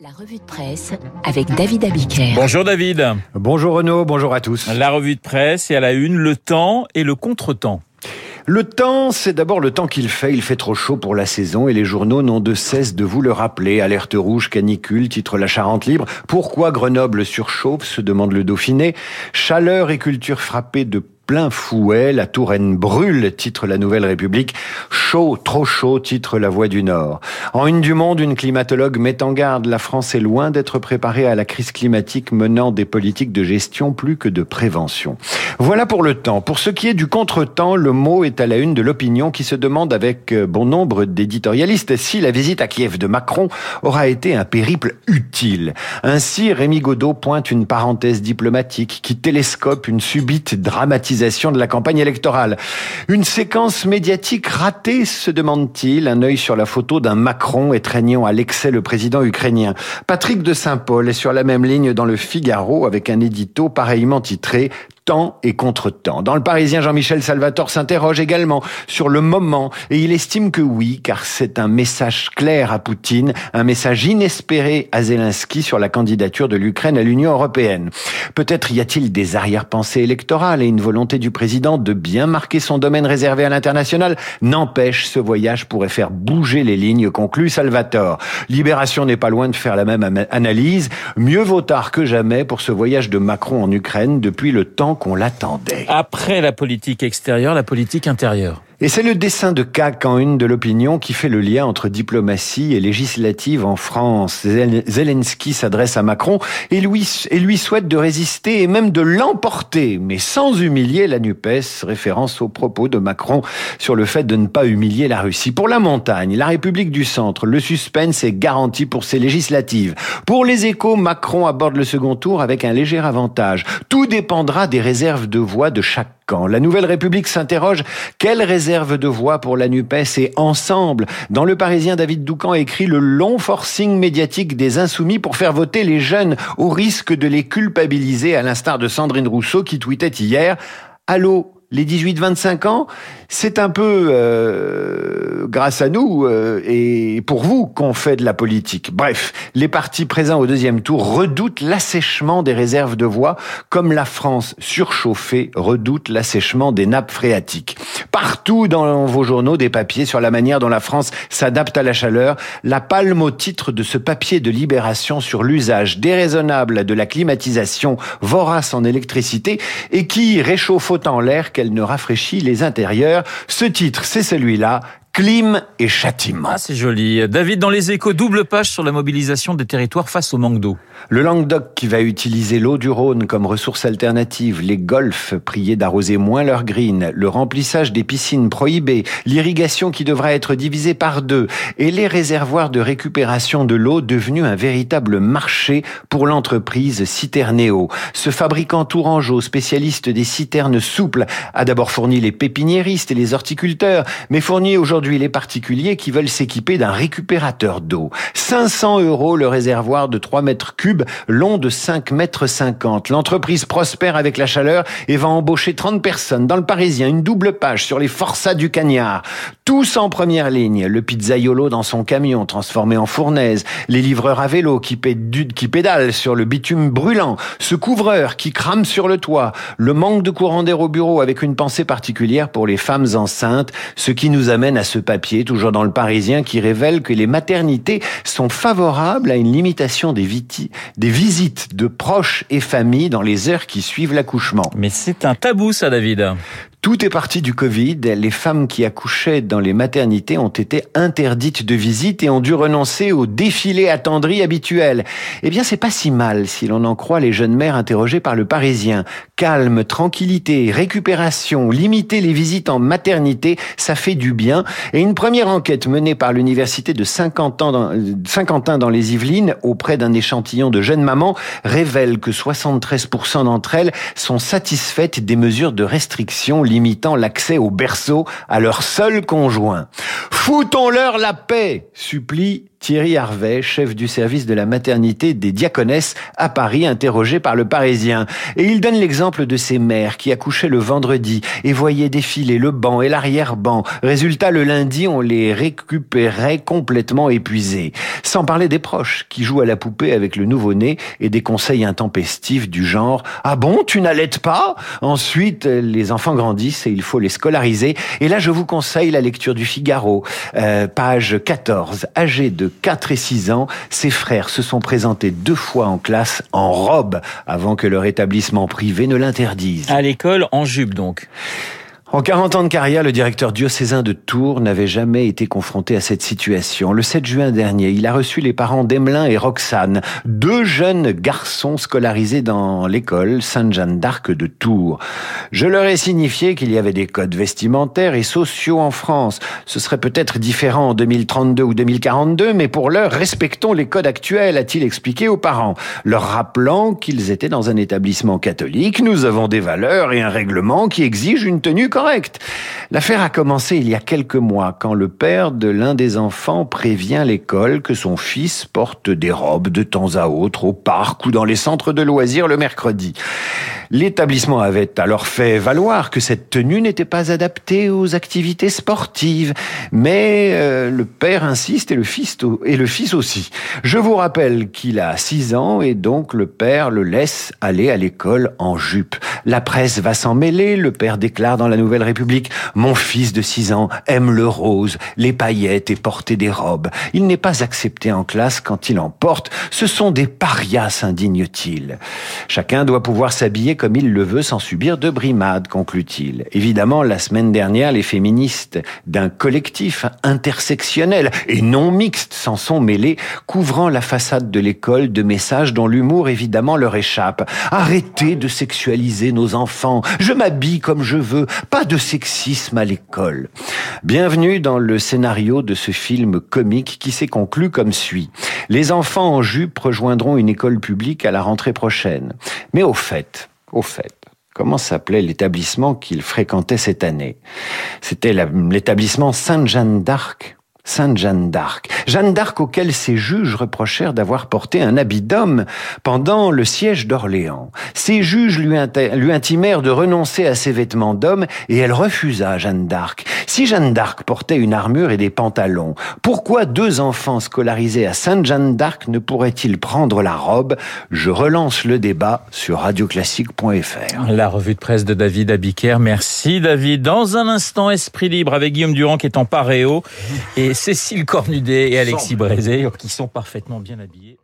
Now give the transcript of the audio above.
La revue de presse avec David Abiker. Bonjour David. Bonjour Renaud, bonjour à tous. La revue de presse et à la une, le temps et le contretemps. Le temps, c'est d'abord le temps qu'il fait. Il fait trop chaud pour la saison et les journaux n'ont de cesse de vous le rappeler. Alerte rouge, canicule, titre La Charente libre. Pourquoi Grenoble surchauffe se demande le Dauphiné. Chaleur et culture frappée de plein fouet, la Touraine brûle, titre la Nouvelle République. Chaud, trop chaud, titre la Voix du Nord. En une du monde, une climatologue met en garde. La France est loin d'être préparée à la crise climatique menant des politiques de gestion plus que de prévention. Voilà pour le temps. Pour ce qui est du contretemps, le mot est à la une de l'opinion qui se demande avec euh, bon nombre d'éditorialistes si la visite à Kiev de Macron aura été un périple utile. Ainsi, Rémi Godot pointe une parenthèse diplomatique qui télescope une subite dramatisation de la campagne électorale. Une séquence médiatique ratée, se demande-t-il, un œil sur la photo d'un Macron étreignant à l'excès le président ukrainien. Patrick de Saint-Paul est sur la même ligne dans le Figaro avec un édito pareillement titré temps et contre-temps. Dans le Parisien, Jean-Michel Salvatore s'interroge également sur le moment et il estime que oui, car c'est un message clair à Poutine, un message inespéré à Zelensky sur la candidature de l'Ukraine à l'Union européenne. Peut-être y a-t-il des arrière-pensées électorales et une volonté du président de bien marquer son domaine réservé à l'international. N'empêche, ce voyage pourrait faire bouger les lignes, conclut Salvatore. Libération n'est pas loin de faire la même analyse. Mieux vaut tard que jamais pour ce voyage de Macron en Ukraine depuis le temps Après la politique extérieure, la politique intérieure. Et c'est le dessin de CAC en une de l'opinion qui fait le lien entre diplomatie et législative en France. Zelensky s'adresse à Macron et lui, et lui souhaite de résister et même de l'emporter, mais sans humilier la NUPES, référence aux propos de Macron sur le fait de ne pas humilier la Russie. Pour la montagne, la République du Centre, le suspense est garanti pour ses législatives. Pour les échos, Macron aborde le second tour avec un léger avantage. Tout dépendra des réserves de voix de chaque camp. La Nouvelle République s'interroge, quelle réserve réserve de voix pour la NUPES et Ensemble? Dans le Parisien, David Doucan écrit le long forcing médiatique des insoumis pour faire voter les jeunes au risque de les culpabiliser à l'instar de Sandrine Rousseau qui tweetait hier Allô, les 18-25 ans, c'est un peu euh, grâce à nous euh, et pour vous qu'on fait de la politique. Bref, les partis présents au deuxième tour redoutent l'assèchement des réserves de voix, comme la France surchauffée redoute l'assèchement des nappes phréatiques. Partout dans vos journaux, des papiers sur la manière dont la France s'adapte à la chaleur, la palme au titre de ce papier de libération sur l'usage déraisonnable de la climatisation vorace en électricité et qui réchauffe autant l'air qu'elle ne rafraîchit les intérieurs. Ce titre, c'est celui-là, Clim et châtiment. Ah, c'est joli. David, dans les échos, double page sur la mobilisation des territoires face au manque d'eau. Le Languedoc qui va utiliser l'eau du Rhône comme ressource alternative, les golfs priés d'arroser moins leurs greens, le remplissage des piscines prohibées, l'irrigation qui devra être divisée par deux et les réservoirs de récupération de l'eau devenus un véritable marché pour l'entreprise Citerneo. Ce fabricant tourangeau, spécialiste des citernes souples, a d'abord fourni les pépiniéristes et les horticulteurs, mais fournit aujourd'hui les particuliers qui veulent s'équiper d'un récupérateur d'eau. 500 euros le réservoir de 3 mètres cubes, long de 5 mètres 50. L'entreprise prospère avec la chaleur et va embaucher 30 personnes. Dans le Parisien, une double page sur les forçats du cagnard. Tous en première ligne. Le pizzaiolo dans son camion transformé en fournaise. Les livreurs à vélo qui, qui pédalent sur le bitume brûlant. Ce couvreur qui crame sur le toit. Le manque de courant d'air au bureau avec une pensée particulière pour les femmes enceintes. Ce qui nous amène à ce papier, toujours dans le Parisien, qui révèle que les maternités sont favorables à une limitation des, visites de proches et familles dans les heures qui suivent l'accouchement. Mais c'est un tabou, ça, David. Tout est parti du Covid. Les femmes qui accouchaient dans les maternités ont été interdites de visite et ont dû renoncer au défilé attendri habituel. Eh bien, c'est pas si mal si l'on en croit les jeunes mères interrogées par le Parisien. Calme, tranquillité, récupération, limiter les visites en maternité, ça fait du bien. Et une première enquête menée par l'université de Saint-Quentin dans, Saint-Quentin dans les Yvelines auprès d'un échantillon de jeunes mamans révèle que 73% d'entre elles sont satisfaites des mesures de restriction limitant l'accès au berceau à leur seul conjoint. Foutons-leur la paix, supplie Thierry Harvet, chef du service de la maternité des diaconesses à Paris, interrogé par le Parisien. Et il donne l'exemple de ces mères qui accouchaient le vendredi et voyaient défiler le banc et l'arrière-banc. Résultat, le lundi, on les récupérait complètement épuisés. Sans parler des proches qui jouent à la poupée avec le nouveau-né et des conseils intempestifs du genre « Ah bon, tu n'allaites pas ?» Ensuite, les enfants grandissent et il faut les scolariser. Et là, je vous conseille la lecture du Figaro, euh, page 14. Âgé de 4 et 6 ans, ses frères se sont présentés deux fois en classe en robe avant que leur établissement privé ne l'interdise. À l'école, en jupe donc. En 40 ans de carrière, le directeur diocésain de Tours n'avait jamais été confronté à cette situation. Le 7 juin dernier, il a reçu les parents d'Emelin et Roxane, deux jeunes garçons scolarisés dans l'école Sainte-Jeanne d'Arc de Tours. Je leur ai signifié qu'il y avait des codes vestimentaires et sociaux en France. Ce serait peut-être différent en 2032 ou 2042, mais pour l'heure, respectons les codes actuels, a-t-il expliqué aux parents, leur rappelant qu'ils étaient dans un établissement catholique. Nous avons des valeurs et un règlement qui exigent une tenue correct. L'affaire a commencé il y a quelques mois quand le père de l'un des enfants prévient l'école que son fils porte des robes de temps à autre au parc ou dans les centres de loisirs le mercredi. L'établissement avait alors fait valoir que cette tenue n'était pas adaptée aux activités sportives, mais euh, le père insiste et le fils et le fils aussi. Je vous rappelle qu'il a 6 ans et donc le père le laisse aller à l'école en jupe. La presse va s'en mêler, le père déclare dans la Nouvelle République "Mon fils de 6 ans aime le rose, les paillettes et porter des robes. Il n'est pas accepté en classe quand il en porte, ce sont des parias", s'indigne-t-il. Chacun doit pouvoir s'habiller comme il le veut sans subir de brimades, conclut-il. Évidemment, la semaine dernière, les féministes d'un collectif intersectionnel et non mixte s'en sont mêlés, couvrant la façade de l'école de messages dont l'humour évidemment leur échappe. Arrêtez de sexualiser nos enfants. Je m'habille comme je veux. Pas de sexisme à l'école. Bienvenue dans le scénario de ce film comique qui s'est conclu comme suit. Les enfants en jupe rejoindront une école publique à la rentrée prochaine. Mais au fait, au fait, comment s'appelait l'établissement qu'il fréquentait cette année? C'était l'établissement Sainte-Jeanne d'Arc? Sainte Jeanne d'Arc. Jeanne d'Arc auquel ses juges reprochèrent d'avoir porté un habit d'homme pendant le siège d'Orléans. Ses juges lui, intimèrent de renoncer à ses vêtements d'homme et elle refusa Jeanne d'Arc. Si Jeanne d'Arc portait une armure et des pantalons, pourquoi deux enfants scolarisés à Sainte Jeanne d'Arc ne pourraient-ils prendre la robe? Je relance le débat sur radioclassique.fr. La revue de presse de David Abiker. Merci David. Dans un instant, Esprit libre avec Guillaume Durand qui est en paréo et Cécile Cornudet et Alexis Brézé qui sont parfaitement bien habillés.